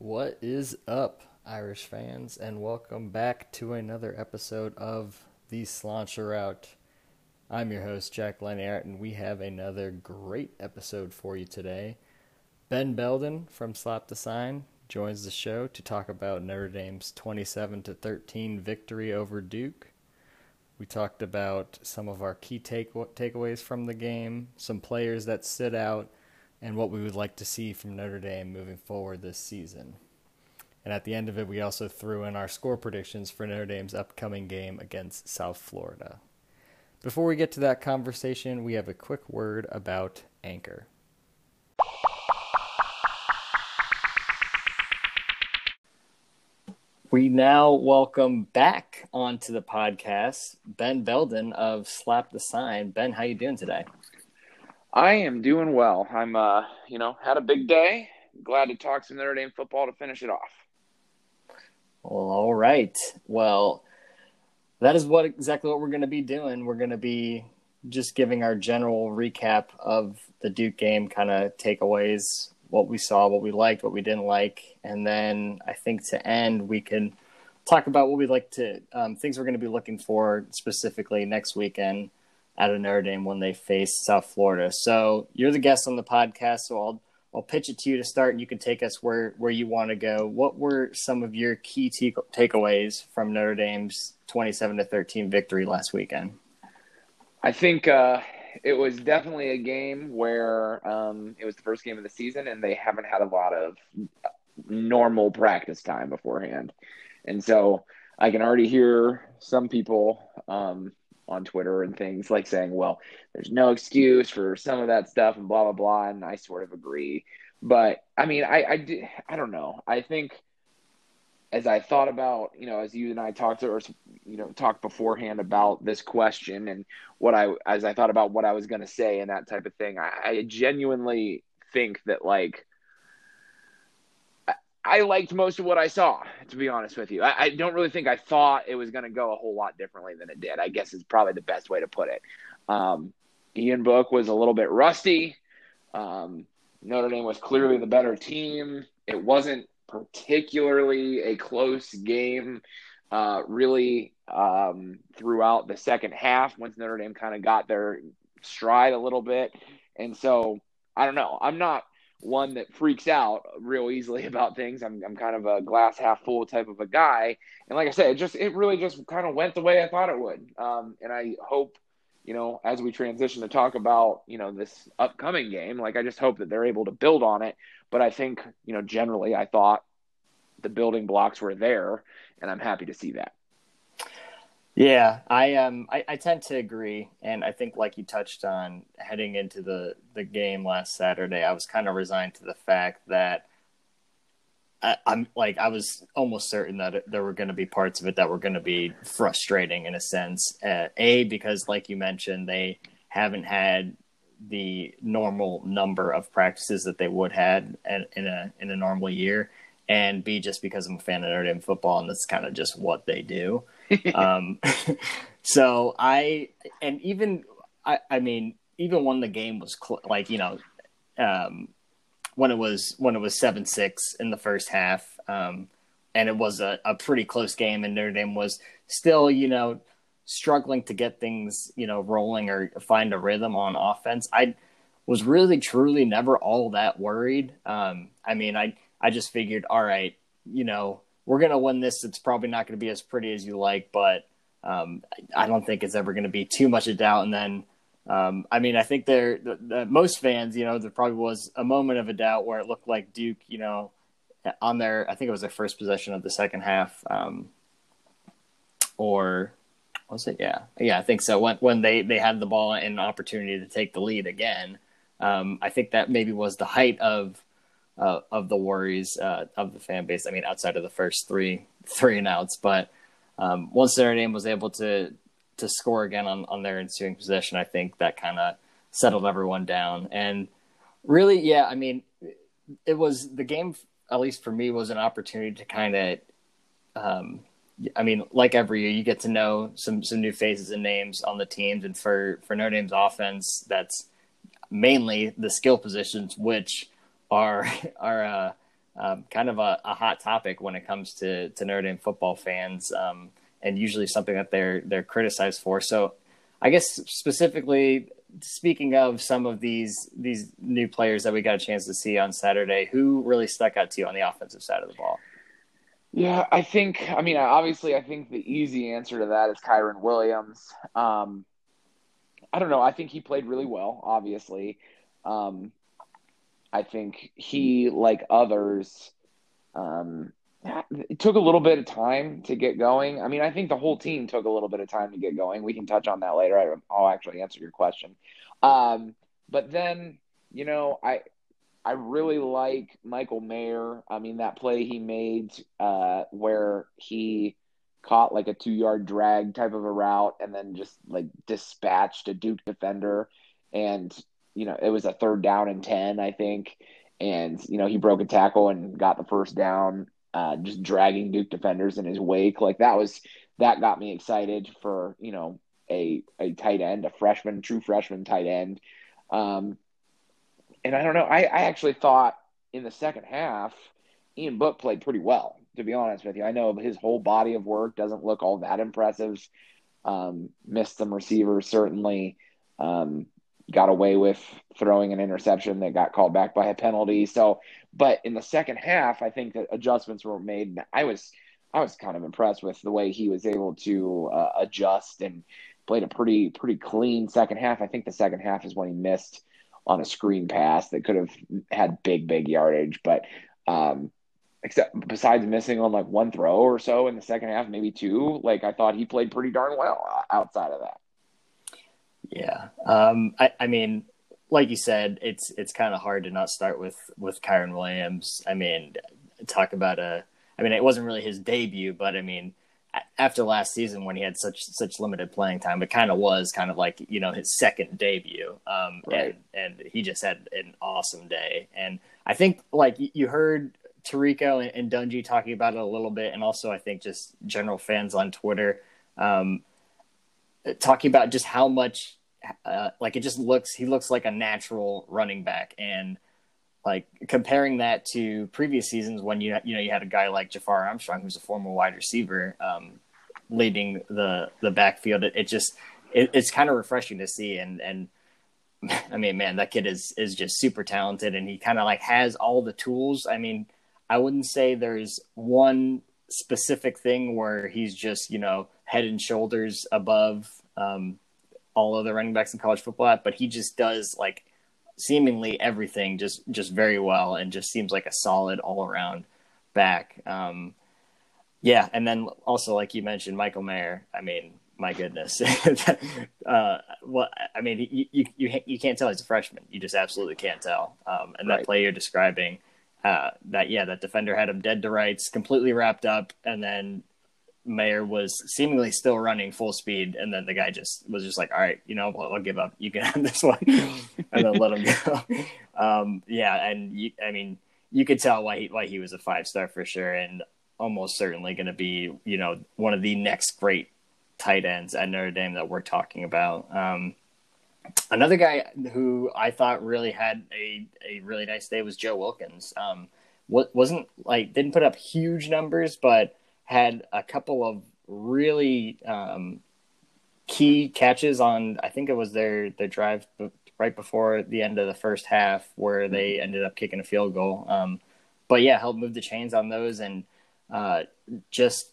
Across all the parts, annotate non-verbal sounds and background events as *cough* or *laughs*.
What is up, Irish fans, and welcome back to another episode of The Slauncher Out. I'm your host, Jack Laniart, and we have another great episode for you today. Ben Belden from Slap the Sign joins the show to talk about Notre Dame's 27 to 13 victory over Duke. We talked about some of our key take- takeaways from the game, some players that stood out, and what we would like to see from Notre Dame moving forward this season. And at the end of it, we also threw in our score predictions for Notre Dame's upcoming game against South Florida. Before we get to that conversation, we have a quick word about Anchor. We now welcome back onto the podcast Ben Belden of Slap the Sign. Ben, how you doing today? I am doing well. I'm, uh, you know, had a big day. Glad to talk some Notre Dame football to finish it off. Well, all right. Well, that is what exactly what we're going to be doing. We're going to be just giving our general recap of the Duke game, kind of takeaways, what we saw, what we liked, what we didn't like, and then I think to end we can talk about what we'd like to um, things we're going to be looking for specifically next weekend out of Notre Dame when they face South Florida. So you're the guest on the podcast, so I'll I'll pitch it to you to start, and you can take us where where you want to go. What were some of your key t- takeaways from Notre Dame's 27 to 13 victory last weekend? I think uh, it was definitely a game where um, it was the first game of the season, and they haven't had a lot of normal practice time beforehand, and so I can already hear some people um, on Twitter and things like saying, well, there's no excuse for some of that stuff and blah blah blah, and I sort of agree. But I mean, I I, I don't know. I think as I thought about, you know, as you and I talked or you know talked beforehand about this question and what I as I thought about what I was going to say and that type of thing, I, I genuinely think that like I liked most of what I saw, to be honest with you. I, I don't really think I thought it was going to go a whole lot differently than it did. I guess is probably the best way to put it. Um, Ian Book was a little bit rusty. Um, Notre Dame was clearly the better team. It wasn't particularly a close game, uh, really, um, throughout the second half once Notre Dame kind of got their stride a little bit. And so I don't know. I'm not one that freaks out real easily *laughs* about things. I'm I'm kind of a glass half full type of a guy, and like I said, it just it really just kind of went the way I thought it would. Um, and I hope, you know, as we transition to talk about you know this upcoming game, like I just hope that they're able to build on it. But I think you know generally, I thought the building blocks were there, and I'm happy to see that. Yeah, I um I, I tend to agree, and I think like you touched on heading into the the game last Saturday, I was kind of resigned to the fact that I, am like I was almost certain that there were going to be parts of it that were going to be frustrating in a sense. Uh, a because like you mentioned, they haven't had the normal number of practices that they would had in a in a normal year, and B just because I'm a fan of Notre Dame football and that's kind of just what they do. Um, so I and even I, I mean even when the game was cl- like you know um, when it was when it was seven six in the first half um, and it was a, a pretty close game and Notre Dame was still you know struggling to get things you know rolling or find a rhythm on offense. I was really truly never all that worried. Um, I mean I I just figured all right you know we're going to win this. It's probably not going to be as pretty as you like, but um, I don't think it's ever going to be too much a doubt. And then, um, I mean, I think there, the, the, most fans, you know, there probably was a moment of a doubt where it looked like Duke, you know, on their, I think it was their first possession of the second half, um, or was it? Yeah, yeah, I think so. When when they they had the ball and an opportunity to take the lead again, um, I think that maybe was the height of uh, of the worries uh, of the fan base. I mean, outside of the first three three and outs, but um, once Notre Dame was able to to score again on on their ensuing possession, I think that kind of settled everyone down. And really, yeah, I mean, it was the game. At least for me, was an opportunity to kind of. Um, I mean, like every year, you get to know some some new faces and names on the teams, and for for Notre Dame's offense, that's mainly the skill positions, which are *laughs* are uh, um, kind of a, a, hot topic when it comes to, to Notre Dame football fans, um, and usually something that they're they're criticized for. So, I guess specifically speaking of some of these these new players that we got a chance to see on Saturday, who really stuck out to you on the offensive side of the ball? Yeah, I think. I mean, obviously, I think the easy answer to that is Kyren Williams. Um, I don't know. I think he played really well. Obviously, um, I think he, like others, um, it took a little bit of time to get going. I mean, I think the whole team took a little bit of time to get going. We can touch on that later. I'll actually answer your question. Um, but then, you know, I I really like Michael Mayer. I mean, that play he made uh, where he caught like a two yard drag type of a route and then just like dispatched a Duke defender. And, you know, it was a third down and 10, I think. And, you know, he broke a tackle and got the first down, uh, just dragging Duke defenders in his wake. Like that was, that got me excited for, you know, a, a tight end, a freshman, true freshman tight end. Um, and I don't know. I, I actually thought in the second half, Ian Book played pretty well. To be honest with you, I know his whole body of work doesn't look all that impressive. Um, missed some receivers certainly. Um, got away with throwing an interception that got called back by a penalty. So, but in the second half, I think that adjustments were made. And I was I was kind of impressed with the way he was able to uh, adjust and played a pretty pretty clean second half. I think the second half is when he missed on a screen pass that could have had big, big yardage. But um, except besides missing on like one throw or so in the second half, maybe two, like I thought he played pretty darn well outside of that. Um, I, I mean, like you said, it's it's kind of hard to not start with with Kyren Williams. I mean, talk about a. I mean, it wasn't really his debut, but I mean, after last season when he had such such limited playing time, it kind of was kind of like you know his second debut, um, right. and, and he just had an awesome day. And I think like you heard and, and Dungy talking about it a little bit, and also I think just general fans on Twitter um, talking about just how much uh, like it just looks he looks like a natural running back. And like comparing that to previous seasons when you you know you had a guy like Jafar Armstrong who's a former wide receiver um, leading the the backfield it, it just it, it's kind of refreshing to see. And and *laughs* I mean man that kid is is just super talented and he kind of like has all the tools. I mean I wouldn't say there's one specific thing where he's just you know head and shoulders above um, all other running backs in college football at, but he just does like seemingly everything just just very well and just seems like a solid all around back. Um, yeah, and then also like you mentioned, Michael Mayer. I mean, my goodness, *laughs* uh, well, I mean, you, you you you can't tell he's a freshman. You just absolutely can't tell. Um, and right. that play you're describing, uh, that yeah, that defender had him dead to rights, completely wrapped up, and then Mayer was seemingly still running full speed, and then the guy just was just like, "All right, you know, I'll, give up. You can have *laughs* this one," and then let him go. *laughs* Um, yeah, and you, I mean, you could tell why he why he was a five star for sure, and almost certainly going to be, you know, one of the next great tight ends at Notre Dame that we're talking about. Um, another guy who I thought really had a a really nice day was Joe Wilkins. Um, wasn't like didn't put up huge numbers, but had a couple of really um, key catches on. I think it was their their drive right before the end of the first half where they mm-hmm. ended up kicking a field goal. Um, but yeah, helped move the chains on those and uh, just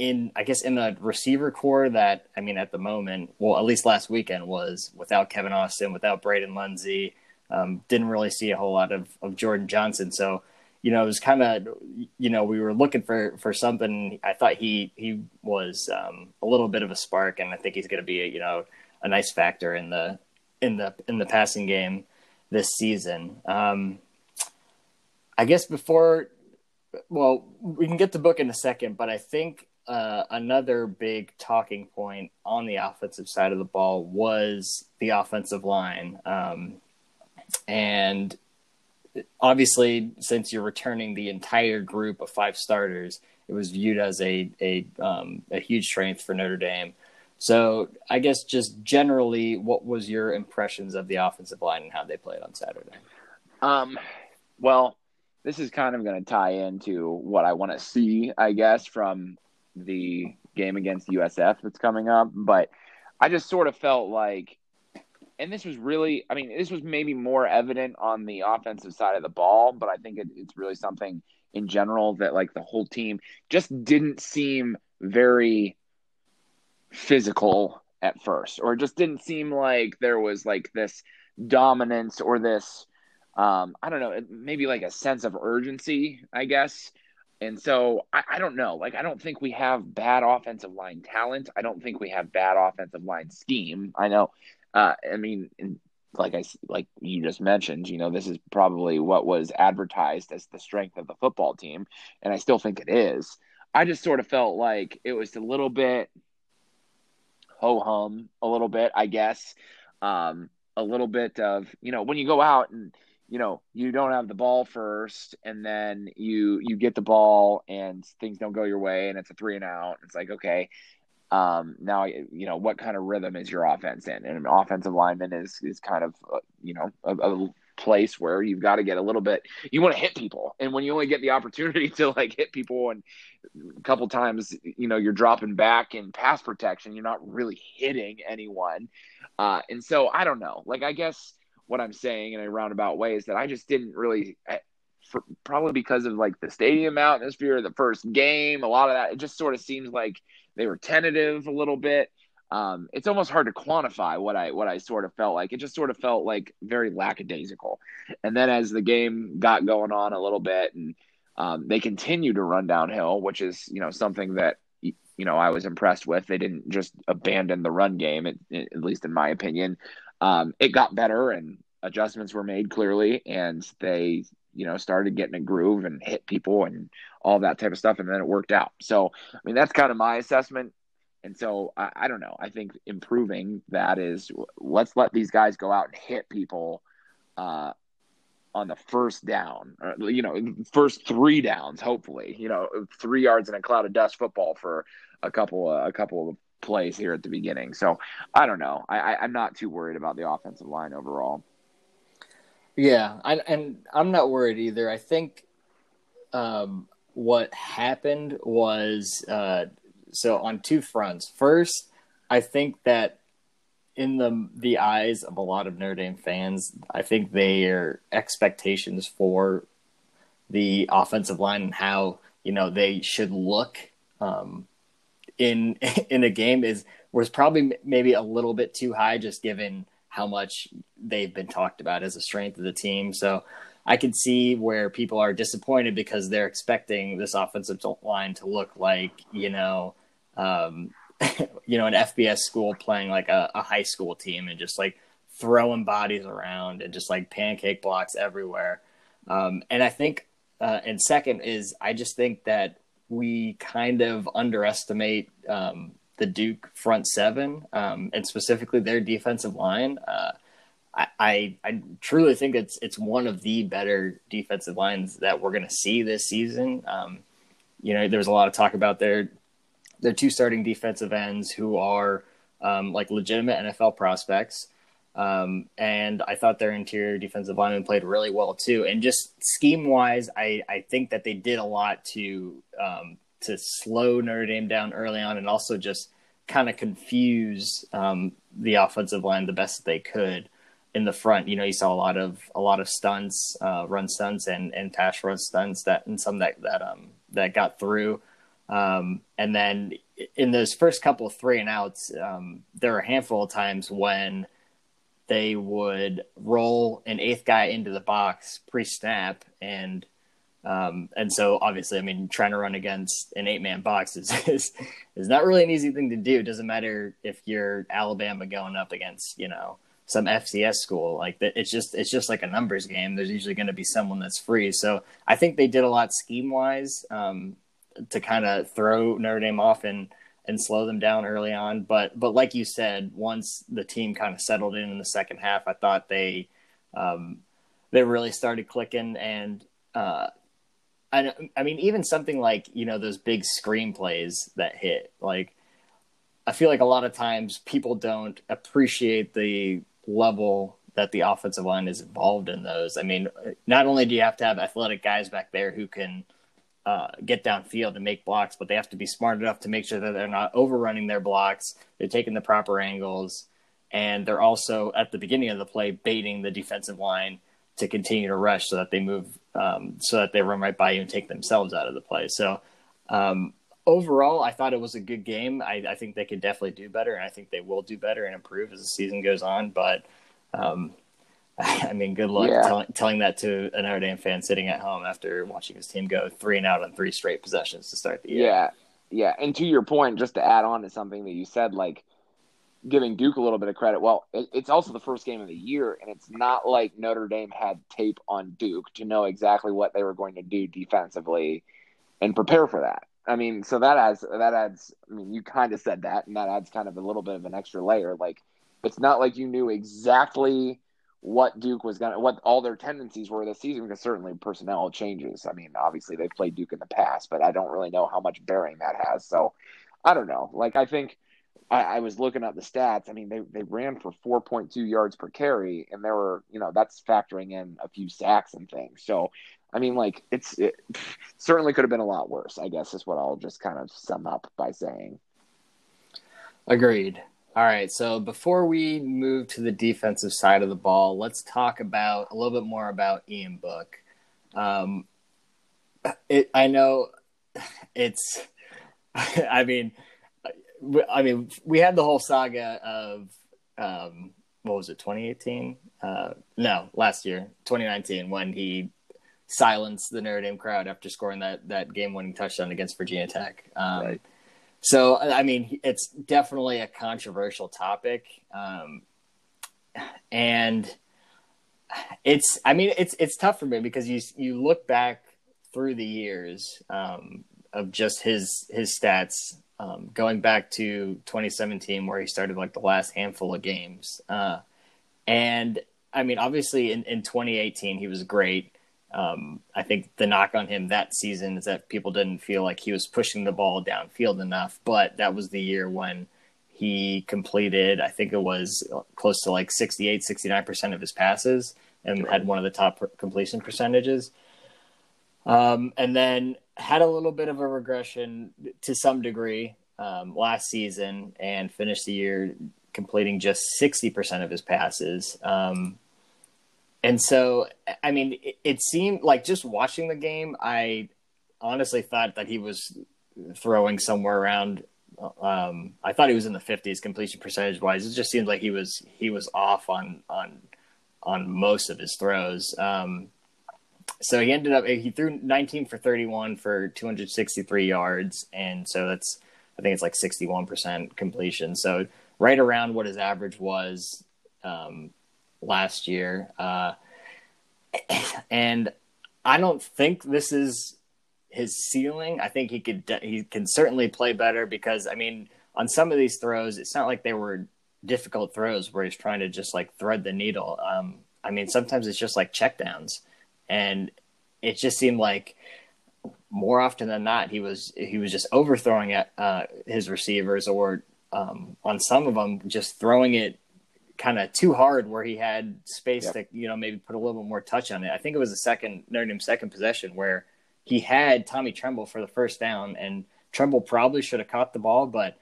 in I guess in the receiver corps that I mean at the moment, well at least last weekend was without Kevin Austin, without Braden Lenzy, um, didn't really see a whole lot of, of Jordan Johnson. So you know, it was kind of, you know, we were looking for for something. I thought he he was um, a little bit of a spark, and I think he's going to be, a, you know, a nice factor in the in the in the passing game this season. Um, I guess before, well, we can get the book in a second, but I think uh, another big talking point on the offensive side of the ball was the offensive line. Um, and obviously, since you're returning the entire group of five starters, it was viewed as a a um, a huge strength for Notre Dame. So, I guess just generally, what was your impressions of the offensive line and how they played on Saturday? Um, well, this is kind of going to tie into what I want to see, I guess, from the game against USF that's coming up. But I just sort of felt like, and this was really, I mean, this was maybe more evident on the offensive side of the ball, but I think it, it's really something in general that like the whole team just didn't seem very physical at first, or just didn't seem like there was like this dominance or this um, I don't know, maybe like a sense of urgency, I guess. And so I, I, don't know. Like I don't think we have bad offensive line talent. I don't think we have bad offensive line scheme. I know. Uh, I mean, like I like you just mentioned, you know, this is probably what was advertised as the strength of the football team, and I still think it is. I just sort of felt like it was a little bit ho hum, a little bit, I guess. Um, a little bit of you know when you go out and you know you don't have the ball first and then you you get the ball and things don't go your way and it's a three and out it's like okay um, now you know what kind of rhythm is your offense in? And an offensive lineman is is kind of uh, you know a, a, place where you've got to get a little bit you want to hit people. And when you only get the *laughs* opportunity to like hit people and a couple times you know you're dropping back in pass protection you're not really hitting anyone. Uh, and so i don't know. Like i guess what I'm saying in a roundabout way is that I just didn't really, eh, for, probably because of like the stadium atmosphere, the first game, a lot of that, it just sort of seems like they were tentative a little bit. Um, it's almost hard to quantify what I what I sort of felt like. It just sort of felt like very lackadaisical. And then as the game got going on a little bit, and um, they continued to run downhill, which is you know something that you know I was impressed with. They didn't just abandon the run game, at, at least in my opinion um, it got better and adjustments were made clearly, and they you know started getting a groove and hit people and all that type of stuff, and then it worked out. So I mean that's kind of my assessment. And so I, I don't know. I think improving that is let's let these guys go out and hit people uh, on the first down, or, you know, first three downs. Hopefully, you know, three yards in a cloud of dust football for a couple, uh, a couple of plays here at the beginning. So I don't know. I, I am not too worried about the offensive line overall. Yeah, I, and I'm not worried either. I think um, what happened was uh, so on two fronts. First, I think that in the the eyes of a lot of Notre Dame fans, I think their expectations for the offensive line and how you know they should look um, in *laughs* in a game is was probably maybe a little bit too high, just given how much they've been talked about as a strength of the team. So I can see where people are disappointed because they're expecting this offensive line to look like you know, um, *laughs* you know, an FBS school playing like a, a high school team and just like throwing bodies around and just like pancake blocks everywhere. Um, and I think, uh, and second is I just think that we kind of underestimate um, the Duke front seven um, and specifically their defensive line. Uh, I, I, truly think it's it's one of the better defensive lines that we're going to see this season. Um, you know, there's a lot of talk about their their two starting defensive ends who are um, like legitimate NFL prospects. Um, and I thought their interior defensive lineman played really well too. And just scheme wise, I, I think that they did a lot to um, to slow Notre Dame down early on, and also just kind of confuse um, the offensive line the best they could in the front. You know, you saw a lot of a lot of stunts, uh, run stunts, and and pass run stunts that and some that that um that got through. Um, and then in those first couple of three and outs, um, there were a handful of times when they would roll an eighth guy into the box pre-snap and um, and so obviously I mean trying to run against an eight man box is, *laughs* is is not really an easy thing to do. It doesn't matter if you're Alabama going up against, you know, some FCS school. Like it's just it's just like a numbers game. There's usually going to be someone that's free. So I think they did a lot scheme wise um, to kind of throw Notre Dame off and and slow them down early on. But but like you said, once the team kind of settled in in the second half, I thought they um, they really started clicking. And uh, I I mean even something like you know those big screenplays that hit like. I feel like a lot of times people don't appreciate the level that the offensive line is involved in those. I mean, not only do you have to have athletic guys back there who can uh, get downfield and make blocks, but they have to be smart enough to make sure that they're not overrunning their blocks. They're taking the proper angles, and they're also at the beginning of the play baiting the defensive line to continue to rush so that they move, um, so that they run right by you and take themselves out of the play. So. Um, overall, I thought it was a good game. I, I, think they could definitely do better, and I think they will do better and improve as the season goes on. But um, *laughs* I mean, good luck yeah. telling, telling that to a Notre Dame fan sitting at home after watching his team go three and out on three straight possessions to start the year. Yeah, yeah. And to your point, just to add on to something that you said, like giving Duke a little bit of credit. Well, it, it's also the first game of the year, and it's not like Notre Dame had tape on Duke to know exactly what they were going to do defensively and prepare for that. I mean, so that adds that adds. I mean, you kind of said that, and that adds kind of a little bit of an extra layer. Like, it's not like you knew exactly what Duke was gonna, what all their tendencies were this season, because certainly personnel changes. I mean, obviously they've played Duke in the past, but I don't really know how much bearing that has. So, I don't know. Like, I think I, I was looking at the stats. I mean, they they ran for 4.2 yards per carry, and there were, you know, that's factoring in a few sacks and things. So, I mean, like it's it *laughs* certainly could have been a lot worse. I guess is what I'll just kind of sum up by saying. Agreed. All right. So before we move to the defensive side of the ball, let's talk about a little bit more about Ian Book. Um, *clears throat* it. I know *laughs* it's. *laughs* I mean, I mean, we had the whole saga of um, what was it, 2018? Uh, no, last year, 2019, when he silence the Notre Dame crowd after scoring that that game winning touchdown against Virginia Tech. Um, right. So I mean, it's definitely a controversial topic, um, and it's I mean it's it's tough for me because you you look back through the years um, of just his his stats. Um, going back to 2017, where he started like the last handful of games, uh, and I mean, obviously in, in 2018 he was great. Um, I think the knock on him that season is that people didn't feel like he was pushing the ball downfield enough, but that was the year when he completed, I think it was close to like 68, 69% of his passes and had one of the top completion percentages. Um, and then had a little bit of a regression to some degree um, last season and finished the year completing just 60% of his passes. Um, and so, I mean, it, it, seemed like just watching the game, I honestly thought that he was throwing somewhere around. Um, I thought he was in the 50s completion percentage wise. It just seemed like he was he was off on on on most of his throws. Um, so he ended up he threw 19 for 31 for 263 yards, and so that's I think it's like 61 percent completion. So right around what his average was. Um, last year. Uh, *clears throat* and I don't think this is his ceiling. I think he could he can certainly play better because I mean on some of these throws it's not like they were difficult throws where he's trying to just like thread the needle. Um, I mean sometimes it's just like checkdowns, and it just seemed like more often than not he was he was just overthrowing at uh, his receivers or um, on some of them just throwing it kind of too hard where he had space yep. to you know maybe put a little bit more touch on it. I think it was the second Notre Dame second possession where he had Tommy Tremble for the first down, and Tremble probably should have caught the ball, but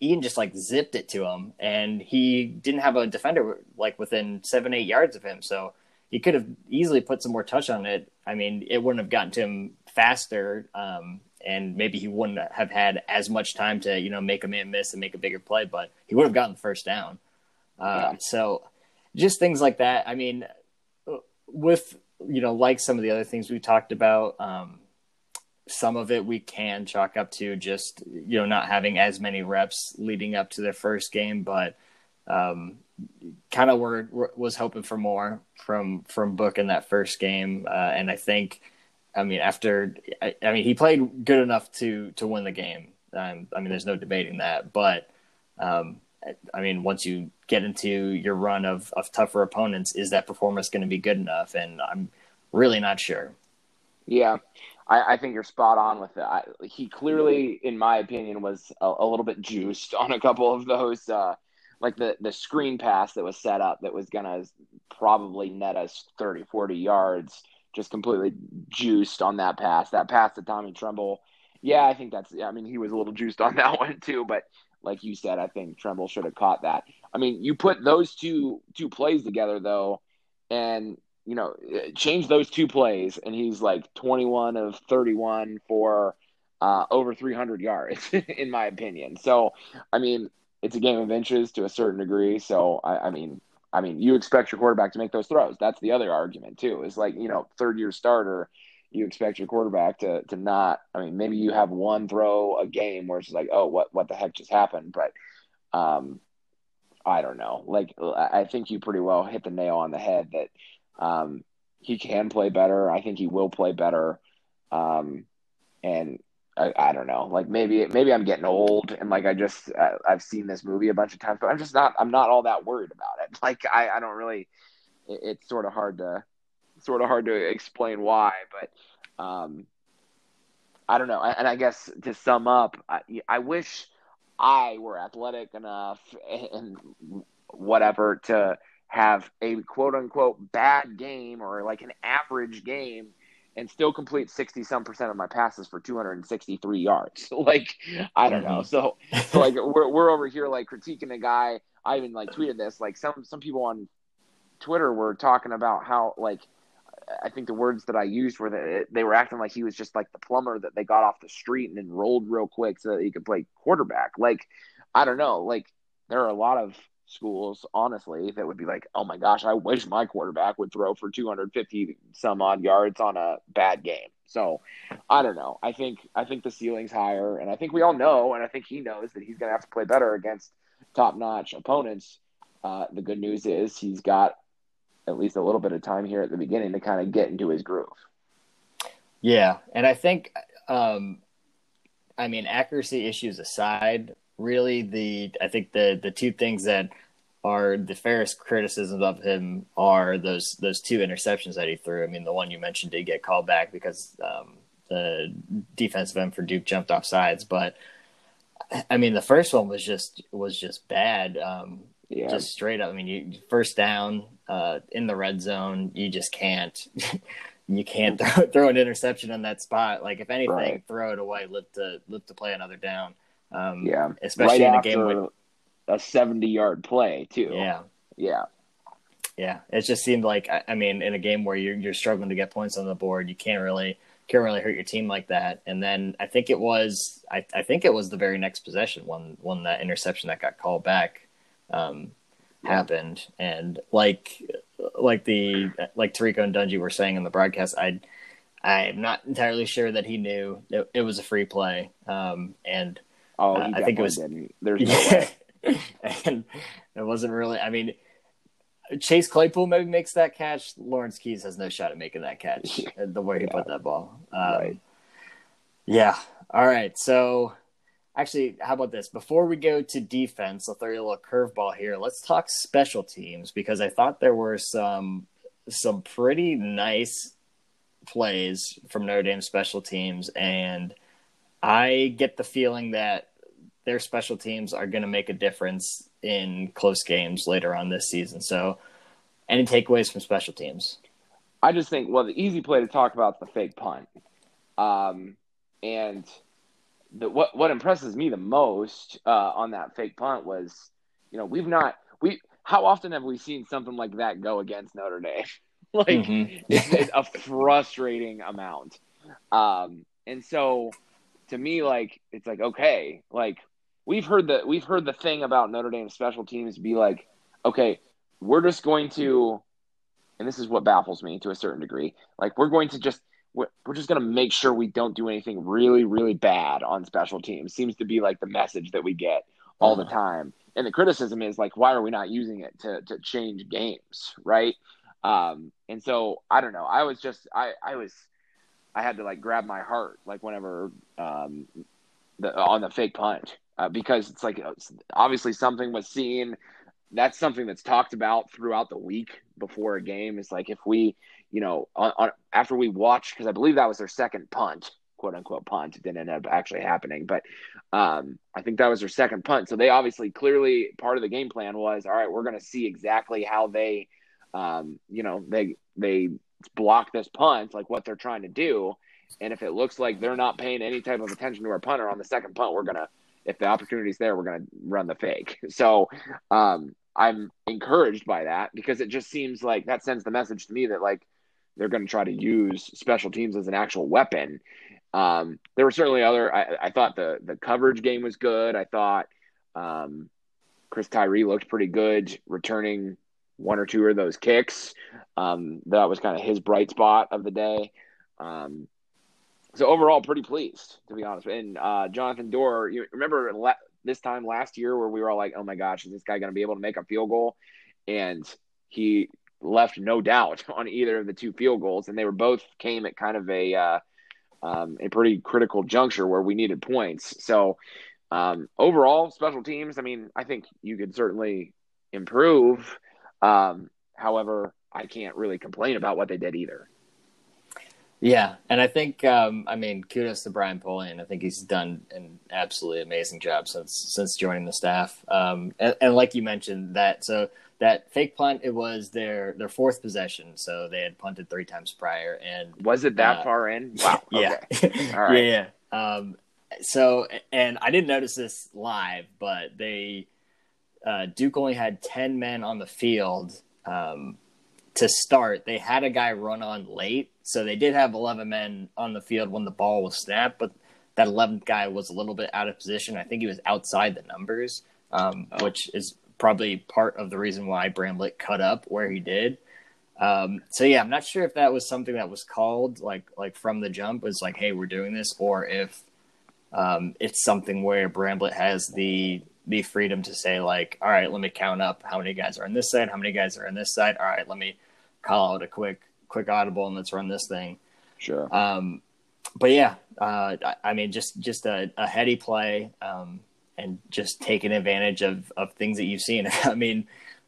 Ian just like zipped it to him, and he didn't have a defender like within seven eight yards of him, so he could have easily put some more touch on it. I mean, it wouldn't have gotten to him faster. Um, and maybe he wouldn't have had as much time to, you know, make a man miss and make a bigger play, but he would have gotten the first down. Uh, so just things like that. I mean, with you know, like some of the other things we talked about, um, some of it we can chalk up to just you know not having as many reps leading up to their first game, but um, kind of were, was hoping for more from from Book in that first game, uh, and I think, I mean, after I, I, mean he played good enough to to win the game. Um, I mean, there's no debating that, but um, I mean, once you get into your run of, of tougher opponents, is that performance going to be good enough? And I'm really not sure. Yeah, I, I think you're spot on with that. He clearly, in my opinion, was a, a, little bit juiced *laughs* on a couple of those uh, like the the screen pass that was set up that was gonna probably net us 30, 40 yards, just completely juiced on that pass. That pass to Tommy Tremble, yeah, I think that's. I mean, he was a little juiced on *laughs* that one too, but like you said, I think Tremble should have caught that. I mean, you put those two two plays together though, and you know, change those two plays, and he's like 21 of 31 for uh, over 300 yards, *laughs* in my opinion. So, I mean, it's a game of inches to a certain degree. So, I, I mean, I mean, you expect your quarterback to make those throws. That's the other argument too. Is like you know, third year starter, you expect your quarterback to to not. I mean, maybe you have one throw a game where it's like, oh, what what the heck just happened? But, um, I don't know. Like, I think you pretty well hit the nail on the head that um, he can play better. I think he will play better. Um, and I, I, don't know. Like maybe maybe I'm getting old and like I just uh, I've seen this movie a bunch of times, but I'm just not I'm not all that worried about it. *laughs* Like I, I don't really. It, it's sort of hard to sort of hard to explain why, but um, I don't know. And I guess to sum up, I, I wish I were athletic enough and whatever to have a quote unquote bad game or like an average game and still complete 60 some percent of my passes for 263 yards. *laughs* like, I don't know. Mm-hmm. So, so like we're, we're over here like critiquing a guy. I even like tweeted this, like some, some people on Twitter were talking about how like, I think the words that I used were that they were acting like he was just like the plumber that they got off the street and enrolled real quick so that he could play quarterback. Like, I don't know. Like, there are a lot of schools, honestly, that would be like, oh my gosh, I wish my quarterback would throw for 250 some odd yards on a bad game. So I don't know. I think I think the ceiling's higher, and I think we all know, and I think he knows that he's going to have to play better against top notch opponents. Uh, the good news is he's got at least a little bit of time here at the beginning to kind of get into his groove. Yeah, and I think, um, I mean, accuracy issues aside, really the I think the the two things that are the fairest criticisms of him are those those two interceptions that he threw. I mean, the one you mentioned did get called back because um, the defensive end for Duke jumped off sides, but I mean, the first one was just was just bad. Um, yeah. Just straight up. I mean, you first down uh, in the red zone, you just can't. *laughs* you can't throw, *laughs* throw, an interception in that spot. Like if anything, right. throw it away. Live to live to play another down. Um, yeah, especially right in a game with a seventy-yard play too. Yeah, yeah, yeah. It just seemed like I mean, in a game where you're you're struggling to get points on the board, you can't really can't really hurt your team like that. And then I think it was I, I think it was the very next possession when when that interception that got called back um, happened, and like like the like Tirico and Dungy were saying in the broadcast, I I'm not entirely sure that he knew it, it was a free play, um, and Oh, uh, I think it was. Didn't. There's *laughs* no way. *laughs* and it wasn't really. I mean, Chase Claypool maybe makes that catch. Lawrence Keys has no shot at making that catch. *laughs* the way he yeah. put that ball. Um, right. Yeah. All right. So, actually, how about this? Before we go to defense, I'll throw you a little curveball here. Let's talk special teams because I thought there were some some pretty nice plays from Notre Dame special teams, and I get the feeling that their special teams are going to make a difference in close games later on this season. So, any takeaways from special teams? I just think, well, the easy play to talk about is the fake punt. Um, and the, what what impresses me the most uh, on that fake punt was, you know, we've not we how often have we seen something like that go against Notre Dame? *laughs* like mm-hmm. *laughs* it's, it's, a frustrating amount. Um, and so to me, like it's like okay, like we've heard the we've heard the thing about Notre Dame special teams be like, okay, we're just going to, and this is what baffles me to a certain degree. Like we're going to just we're, we're just going to make sure we don't do anything really really bad on special teams. Seems to be like the message that we get all the uh-huh. time. And the criticism is like, why are we not using it to to change games, right? Um, and so I don't know. I was just I I was I had to like grab my heart like whenever um the on the fake punt uh, because it's like obviously something was seen. That's something that's talked about throughout the week before a game. Is like if we, you know, on, on after we watched because I believe that was their second punt, quote unquote punt. It didn't end up actually happening, but um, I think that was their second punt. So they obviously clearly part of the game plan was all right. We're going to see exactly how they, um, you know, they they block this punt, like what they're trying to do. And if it looks like they're not paying any type of attention to our punter on the second punt, we're gonna, if the opportunity's there, we're gonna run the fake. *laughs* So um, I'm encouraged by that because it just seems like that sends the message to me that like they're going to try to use special teams as an actual weapon. Um, there were certainly other. I, I, thought the the coverage game was good. I thought um, Chris Tyree looked pretty good, returning one or two of those kicks. Um, that was kind of his bright spot of the day. Um, so overall, pretty pleased to be honest. And uh, Jonathan Doerer, you remember this time last year where we were all like, "Oh my gosh, is this guy going to be able to make a field goal?" And he left no doubt *laughs* on either of the two field goals, and they were both came at kind of a uh, um, a pretty critical juncture where we needed points. So um, overall, special teams. I mean, I think you could certainly improve. Um, however, I can't really complain about what they did either. Yeah, and I think um, I mean kudos to Brian Polian. I think he's done an absolutely amazing job since since joining the staff. Um, and, and, like you mentioned that, so that fake punt it was their their fourth possession, so they had punted three times prior. And was it that uh, far in? Wow. *laughs* Yeah. *laughs* All right. yeah. Yeah. Um, so and I didn't notice this live, but they uh, Duke only had ten men on the field um, to start. They had a guy run on late so they did have 11 men on the field when the ball was snapped, but that 11th guy was a little bit out of position. I think he was outside the numbers, um, oh. which is probably part of the reason why Bramblett cut up where he did. Um, so yeah, I'm not sure if that was something that was called like like from the jump was like, hey, we're doing this, or if um, it's something where Bramblett has the the freedom to say like, all right, let me count up how many guys are on this side, how many guys are on this side. All right, let me call out a quick quick audible and let's run this thing. Sure. Um, but yeah, uh, I, I, mean, just just a, a heady play um, and just taking advantage of of things that you've seen. *laughs* I mean,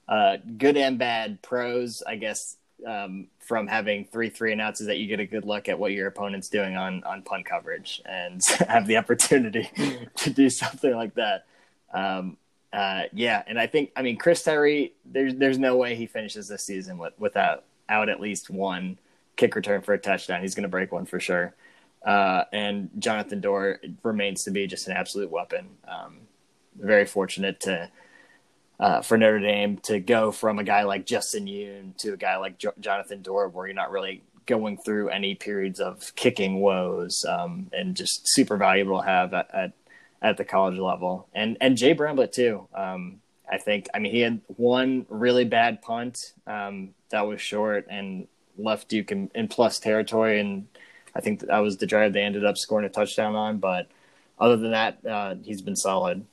uh, good and bad pros, I guess. Um, from having three three and outs is that you get a good look at what your opponent's doing on on punt coverage and *laughs* have the opportunity *laughs* to do something like that. Um, uh, yeah, and I think I mean Chris Tyree, there's there's no way he finishes this season with, without out at least one kick return for a touchdown. He's going to break one for sure. Uh, and Jonathan Doerer remains to be just an absolute weapon. Um, very fortunate to uh, for Notre Dame to go from a guy like Justin Yoon to a guy like jo- Jonathan Doerer, where you're not really going through any periods of kicking woes, um, and just super valuable to have at, at, at the college level. And and Jay Bramblett too. Um, I think. I mean, he had one really bad punt um, that was short and left Duke in, in, plus territory, and I think that was the drive they ended up scoring a touchdown on. But other than that, uh, he's been solid.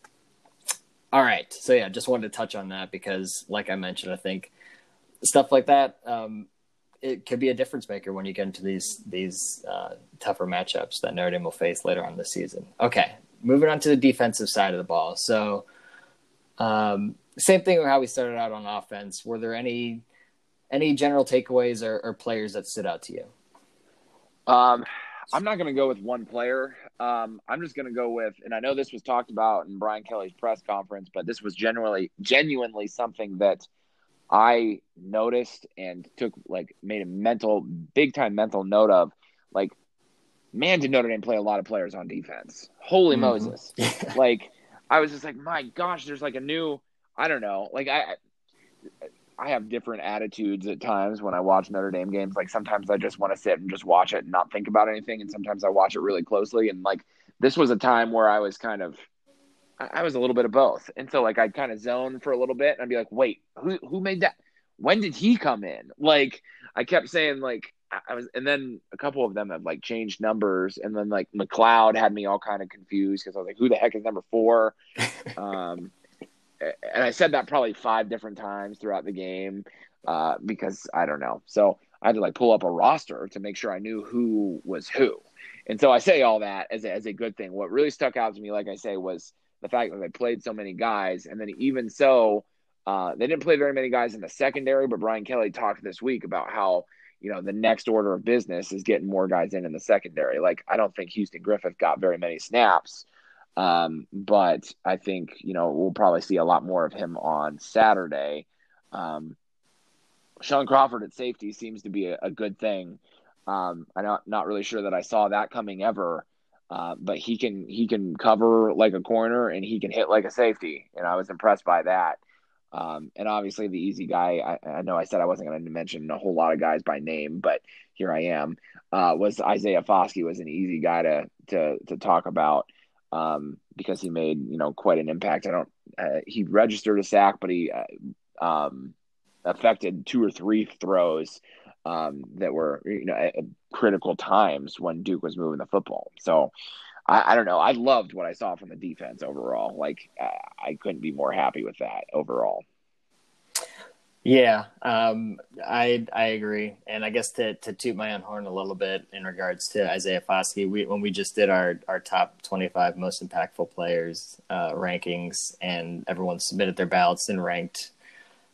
All right, so yeah, just wanted to touch on that because, like I mentioned, I think stuff like that um, it could be a difference maker when you get into these these uh, tougher matchups that Notre Dame will face later on this season. Okay, moving on to the defensive side of the ball. So um, same thing with how we started out on offense. Were there any any general takeaways or, or players that stood out to you? Um, I'm not going to go with one player. Um, I'm just going to go with, and I know this was talked about in Brian Kelly's press conference, but this was generally, genuinely something that I noticed and took like made a mental, big time mental note of. Like, man, did Notre Dame play a lot of players on defense? Holy mm-hmm. Moses! *laughs* like I was just like, my gosh, there's like a new, I don't know, like I, I have different attitudes at times when I watch Notre Dame games. Like sometimes I just want to sit and just watch it and not think about anything, and sometimes I watch it really closely. And like this was a time where I was kind of, I was a little bit of both, and so like I'd kind of zone for a little bit, and I'd be like, wait, who who made that? When did he come in? Like I kept saying like I was, and then a couple of them have like changed numbers, and then like McCloud had me all kind of confused because I was like, "Who the heck is number four? *laughs* um, and I said that probably five different times throughout the game uh, because I don't know. So I had to like pull up a roster to make sure I knew who was who. And so I say all that as a, as a good thing. What really stuck out to me, like I say, was the fact that they played so many guys, and then even so, uh, they didn't play very many guys in the secondary. But Brian Kelly talked this week about how you know, the next order of business is getting more guys in in the secondary. Like, I don't think Houston Griffith got very many snaps, um, but I think, you know, we'll probably see a lot more of him on Saturday. Um, Shaun Crawford at safety seems to be a, a good thing. Um, I'm not, not really sure that I saw that coming ever. Uh, but he can he can cover like a corner and he can hit like a safety, and I was impressed by that. Um, and obviously, the easy guy, I, I, know I said I wasn't going to mention a whole lot of guys by name, but here I am. Uh, was Isaiah Foskey was an easy guy to to to talk about um, because he made you know quite an impact. I don't uh, he registered a sack, but he uh, um, affected two or three throws um, that were you know at critical times when Duke was moving the football. So I, I, don't know. I loved what I saw from the defense overall. Like I couldn't be more happy with that overall. Yeah, um, I I agree, and I guess to to toot my own horn a little bit in regards to Isaiah Foskey, we when we just did our our top twenty five most impactful players uh, rankings, and everyone submitted their ballots and ranked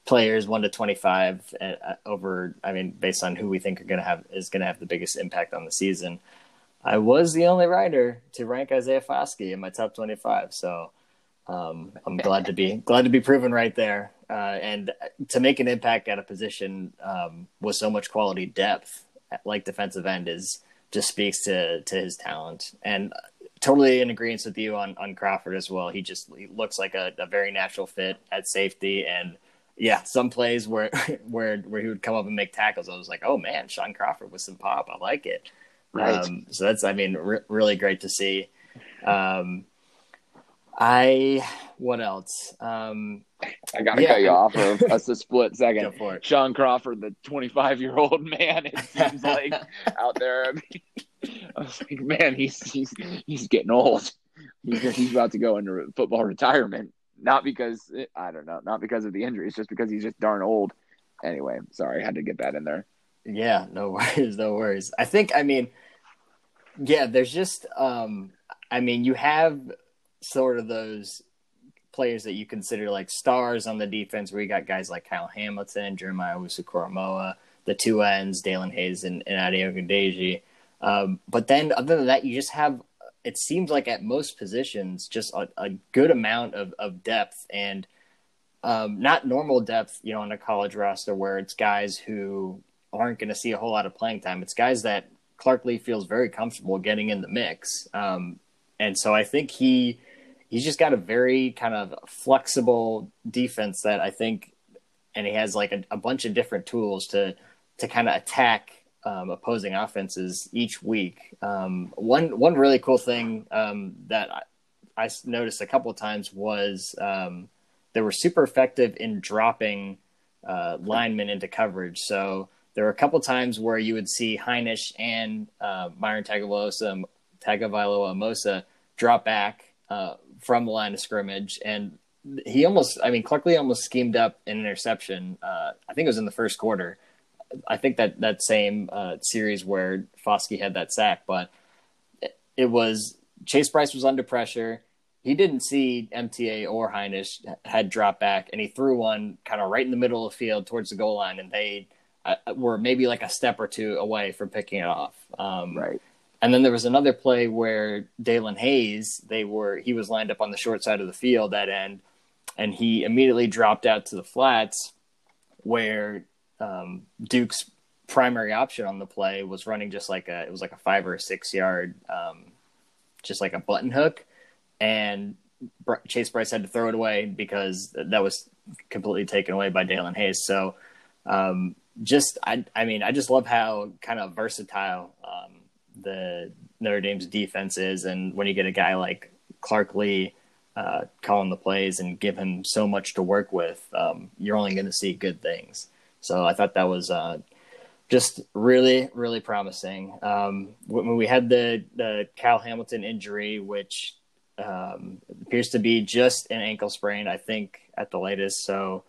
players one to twenty five uh, over. I mean, based on who we think are going to have is going to have the biggest impact on the season. I was the only writer to rank Isaiah Foskey in my top 25. So um, I'm glad to be glad to be proven right there. Uh, and to make an impact at a position um, with so much quality depth, like defensive end, is just speaks to to his talent. And totally in agreement with you on on Crawford as well. He just he looks like a, a very natural fit at safety and yeah, some plays where *laughs* where where he would come up and make tackles, I was like, oh man, Shaun Crawford with some pop. I like it. Right. Um, so that's, I mean, re- really great to see. Um, I what else? Um, I gotta yeah. cut you off for a, a *laughs* split second. Shaun Crawford, the 25 year old man, it seems *laughs* like out there. I, mean, I, was like, man, he's he's he's getting old. He's, he's about to go into football retirement. Not because I don't know, not because of the injuries, just because he's just darn old. Anyway, sorry, I had to get that in there. Yeah, no *laughs* worries, no worries. I think, I mean, yeah, there's just, um, I mean, you have sort of those players that you consider like stars on the defense where you got guys like Kyle Hamilton, Jeremiah Owusu the two ends, Daelin Hayes and, and Adio. Um, but then other than that, you just have, it seems like at most positions, just a, a good amount of, of depth and um, not normal depth, you know, on a college roster where it's guys who aren't going to see a whole lot of playing time. It's guys that Clark Lea feels very comfortable getting in the mix. Um, and so I think he he's just got a very kind of flexible defense that I think, and he has like a, a bunch of different tools to to kind of attack um, opposing offenses each week. Um, one one really cool thing um, that I, I, noticed a couple of times was um, they were super effective in dropping uh, linemen into coverage. So there were a couple times where you would see Hinish and uh, Myron Tagovailoa, Amosa drop back uh, from the line of scrimmage, and he almost, I mean, Clark Lea almost schemed up an interception. Uh, I think it was in the first quarter. I think that that same uh, series where Foskey had that sack, but it was Chase Brice was under pressure. He didn't see MTA or Hinish had dropped back, and he threw one kind of right in the middle of the field towards the goal line, and they uh, were maybe like a step or two away from picking it off. Um, right. And then there was another play where Daelin Hayes, they were he was lined up on the short side of the field that end, and he immediately dropped out to the flats, where um, Duke's primary option on the play was running just like a it was like a five or a six yard, um, just like a button hook, and Chase Brice had to throw it away because that was completely taken away by Daelin Hayes. So um, just I I mean I just love how kind of versatile um, the Notre Dame's defense is, and when you get a guy like Clark Lea uh, calling the plays and give him so much to work with, um, you're only going to see good things. So I thought that was uh, just really really promising. Um, when we had the the Kyle Hamilton injury, which um, appears to be just an ankle sprain, I think at the latest. So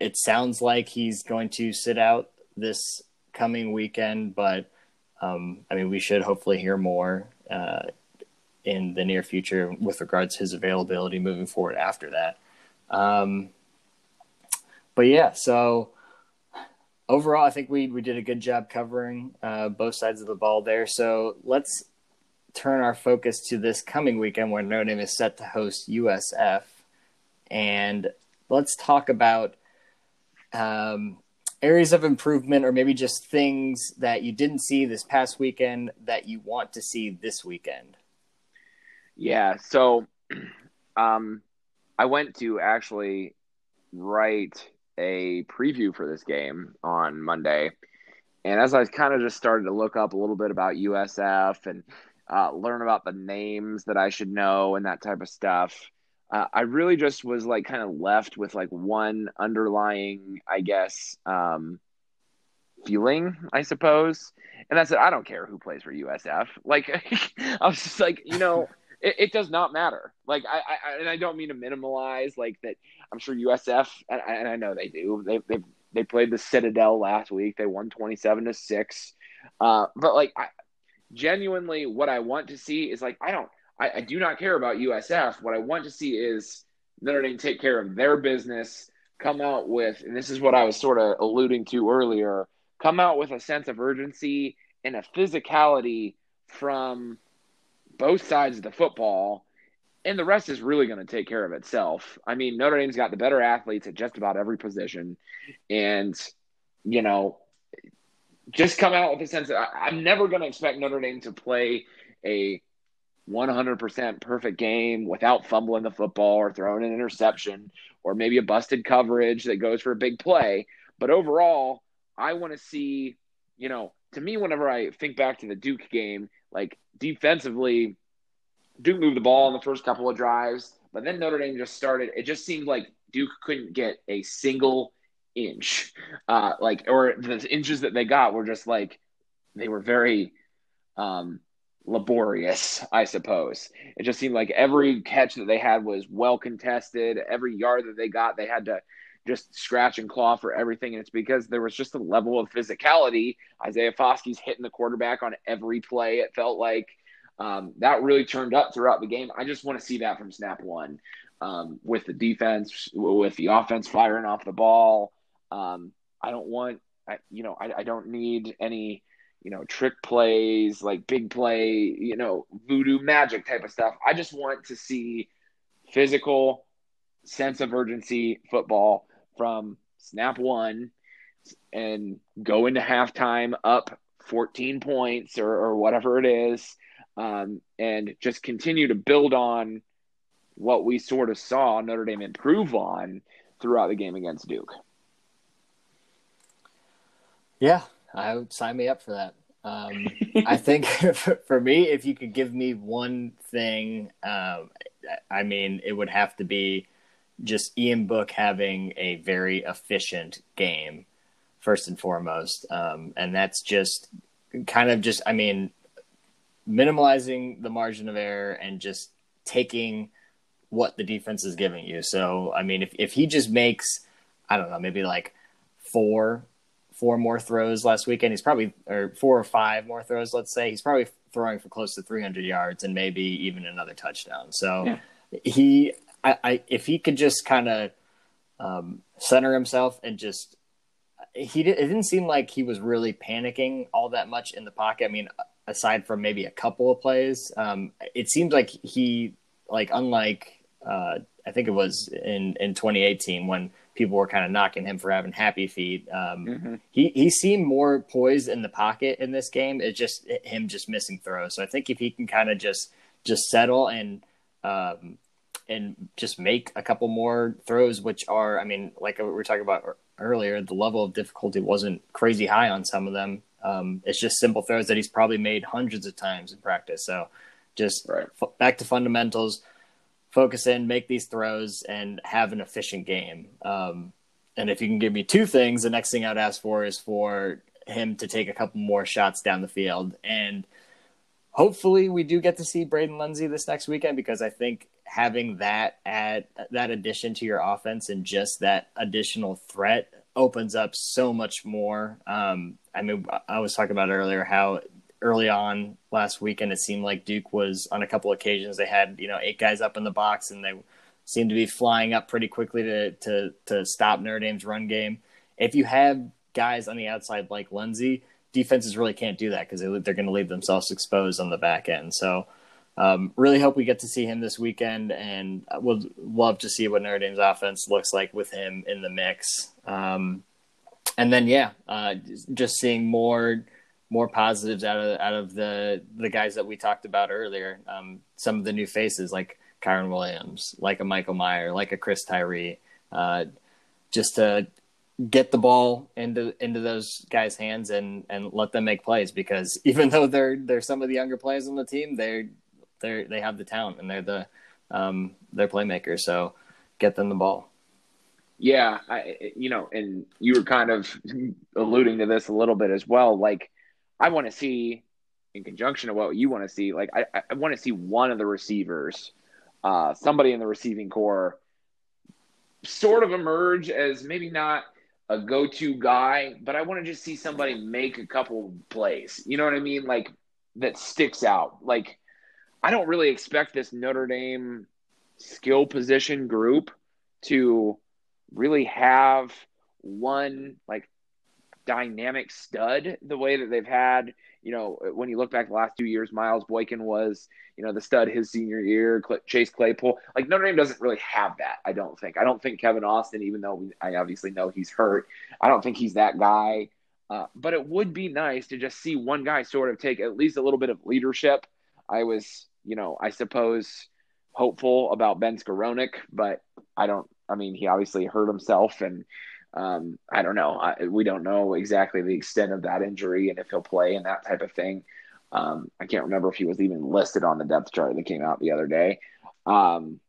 it sounds like he's going to sit out this coming weekend, but um, I mean, we should hopefully hear more uh, in the near future with regards to his availability moving forward after that. Um, but yeah, so overall, I think we we did a good job covering uh, both sides of the ball there. So let's turn our focus to this coming weekend where Notre Dame is set to host USF, and let's talk about um, areas of improvement or maybe just things that you didn't see this past weekend that you want to see this weekend. Yeah. So, *clears throat* um, I went to actually write a preview for this game on Monday. And as I kind of just started to look up a little bit about USF and uh, learn about the names that I should know and that type of stuff, uh, I really just was like kind of left with like one underlying, I guess, um, feeling, I suppose. And that's it. I don't care who plays for USF. Like, *laughs* I was just like, you know, *laughs* it, it, does not matter. Like, I, I, and I don't mean to minimalize like that. I'm sure USF, and, and I know they do. They, they, they played the Citadel last week. They won 27 to six. Uh, but like, I, genuinely, what I want to see is like, I don't, I, I do not care about USF. What I want to see is Notre Dame take care of their business, come out with, and this is what I was sort of alluding to earlier, come out with a sense of urgency and a physicality from both sides of the football. And the rest is really going to take care of itself. I mean, Notre Dame's got the better athletes at just about every position. And, you know, just come out with a sense that I, I'm never going to expect Notre Dame to play a 100% perfect game without fumbling the football or throwing an interception or maybe a busted coverage that goes for a big play. But overall, I want to see, you know, to me, whenever I think back to the Duke game, like defensively, Duke moved the ball in the first couple of drives, but then Notre Dame just started. It just seemed like Duke couldn't get a single inch, uh, like, or the inches that they got were just like they were very um, laborious, I suppose. It just seemed like every catch that they had was well contested. Every yard that they got, they had to just scratch and claw for everything. And it's because there was just a level of physicality. Isaiah Foskey's hitting the quarterback on every play. It felt like um, that really turned up throughout the game. I just want to see that from snap one um, with the defense, with the offense firing off the ball. Um, I don't want, I, you know, I, I don't need any you know, trick plays, like big play, you know, voodoo magic type of stuff. I just want to see physical, sense of urgency football from snap one and go into halftime up 14 points or, or whatever it is, um, and just continue to build on what we sort of saw Notre Dame improve on throughout the game against Duke. Yeah, I would sign me up for that. Um, *laughs* I think *laughs* for me, if you could give me one thing, um, I mean, it would have to be just Ian Book having a very efficient game, first and foremost. Um, and that's just kind of just, I mean, minimalizing the margin of error and just taking what the defense is giving you. So, I mean, if, if he just makes, I don't know, maybe like four four more throws last weekend. He's probably or four or five more throws. Let's say he's probably throwing for close to 300 yards and maybe even another touchdown. So yeah. he, I, I, if he could just kind of um, center himself and just he did, it didn't seem like he was really panicking all that much in the pocket. I mean, aside from maybe a couple of plays, um, it seems like he like unlike uh, I think it was in in 2018 when people were kind of knocking him for having happy feet. Um, mm-hmm. He he seemed more poised in the pocket in this game. It's just him just missing throws. So I think if he can kind of just just settle and um, and just make a couple more throws, which are, I mean, like we were talking about earlier, the level of difficulty wasn't crazy high on some of them. Um, it's just simple throws that he's probably made hundreds of times in practice. So just right. f- back to fundamentals focus in, make these throws, and have an efficient game. Um, and if you can give me two things, the next thing I'd ask for is for him to take a couple more shots down the field. And hopefully, we do get to see Braden Lenzy this next weekend because I think having that add that addition to your offense and just that additional threat opens up so much more. Um, I mean, I was talking about earlier how early on last weekend, it seemed like Duke was on a couple occasions they had you know eight guys up in the box and they seemed to be flying up pretty quickly to to to stop Notre Dame's run game. If you have guys on the outside like Lenzy, defenses really can't do that because they're going to leave themselves exposed on the back end. So, um, really hope we get to see him this weekend, and would love to see what Notre Dame's offense looks like with him in the mix. Um, and then, yeah, uh, just seeing more more positives out of out of the the guys that we talked about earlier. Um, some of the new faces like Kyren Williams, like a Michael Mayer, like a Chris Tyree, uh, just to get the ball into into those guys' hands and and let them make plays because *laughs* even though they're they're some of the younger players on the team, they're they they have the talent and they're the um, they're playmakers. So get them the ball. Yeah, I, you know, and you were kind of *laughs* alluding to this a little bit as well. Like, I want to see, in conjunction of what you want to see, like I, I want to see one of the receivers, uh, somebody in the receiving corps, sort of emerge as maybe not a go-to guy, but I want to just see somebody make a couple plays. You know what I mean? Like that sticks out. Like I don't really expect this Notre Dame skill position group to really have one like dynamic stud the way that they've had. You know, when you look back the last two years, Miles Boykin was, you know, the stud his senior year. Chase Claypool, like Notre Dame doesn't really have that. I don't think. I don't think Kevin Austin, even though we, I obviously know he's hurt, I don't think he's that guy. Uh, but it would be nice to just see one guy sort of take at least a little bit of leadership. I was, you know, I suppose hopeful about Ben Skowronek, but I don't. I mean, he obviously hurt himself, and um, I don't know. I, we don't know exactly the extent of that injury and if he'll play and that type of thing. Um, I can't remember if he was even listed on the depth chart that came out the other day. Um,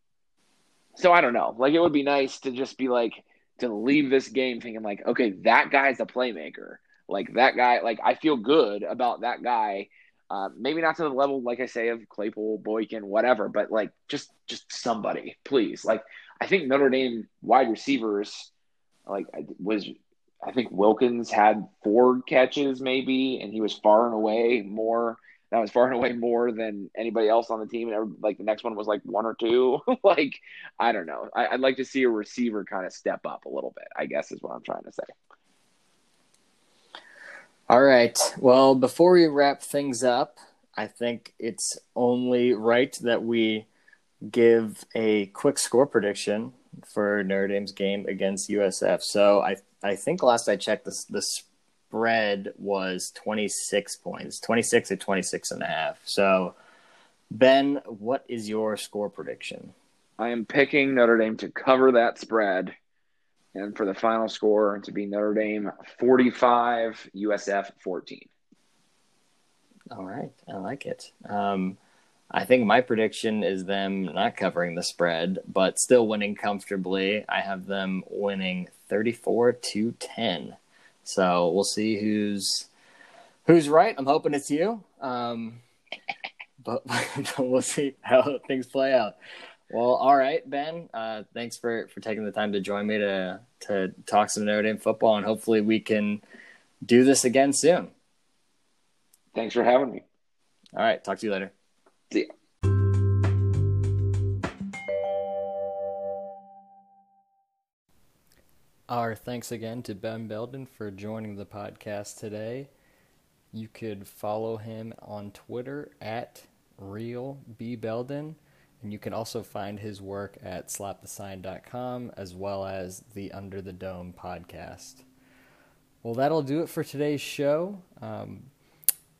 so I don't know. Like it would be nice to just be like to leave this game thinking like, okay, that guy's a playmaker. Like that guy. Like I feel good about that guy. Uh, maybe not to the level, like I say, of Claypool, Boykin, whatever, but like just just somebody, please. Like I think Notre Dame wide receivers like was I think Wilkins had four catches maybe, and he was far and away more. That was far and away more than anybody else on the team. And like the next one was like one or two. *laughs* like I don't know. I, would like to see a receiver kind of step up a little bit. I guess is what I'm trying to say. All right. Well, before we wrap things up, I think it's only right that we give a quick score prediction for Notre Dame's game against USF. So I I think last I checked this the spread was 26 points, 26 at 26 and a half. So Ben, what is your score prediction? I am picking Notre Dame to cover that spread and for the final score to be Notre Dame 45 USF 14. All right, I like it. Um, I think my prediction is them not covering the spread, but still winning comfortably. I have them winning 34 to 10. So we'll see who's who's right. I'm hoping it's you. Um, *laughs* but, but, *laughs* we'll see how things play out. Well, all right, Ben. Uh, thanks for, for taking the time to join me to to talk some Notre Dame football, and hopefully we can do this again soon. Thanks for having me. All right, talk to you later. See ya. Our thanks again to Ben Belden for joining the podcast today. You could follow him on Twitter at RealBBelden, and you can also find his work at slapthesign.com as well as the Under the Dome podcast. Well, that'll do it for today's show. Um,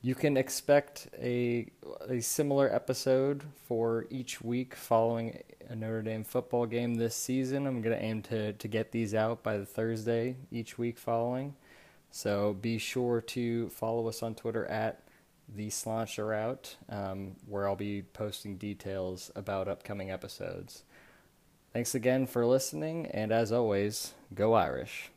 you can expect a a similar episode for each week following a Notre Dame football game this season. I'm going to aim to to get these out by the Thursday each week following. So be sure to follow us on Twitter at the Slauncher Out, um, where I'll be posting details about upcoming episodes. Thanks again for listening, and as always, go Irish.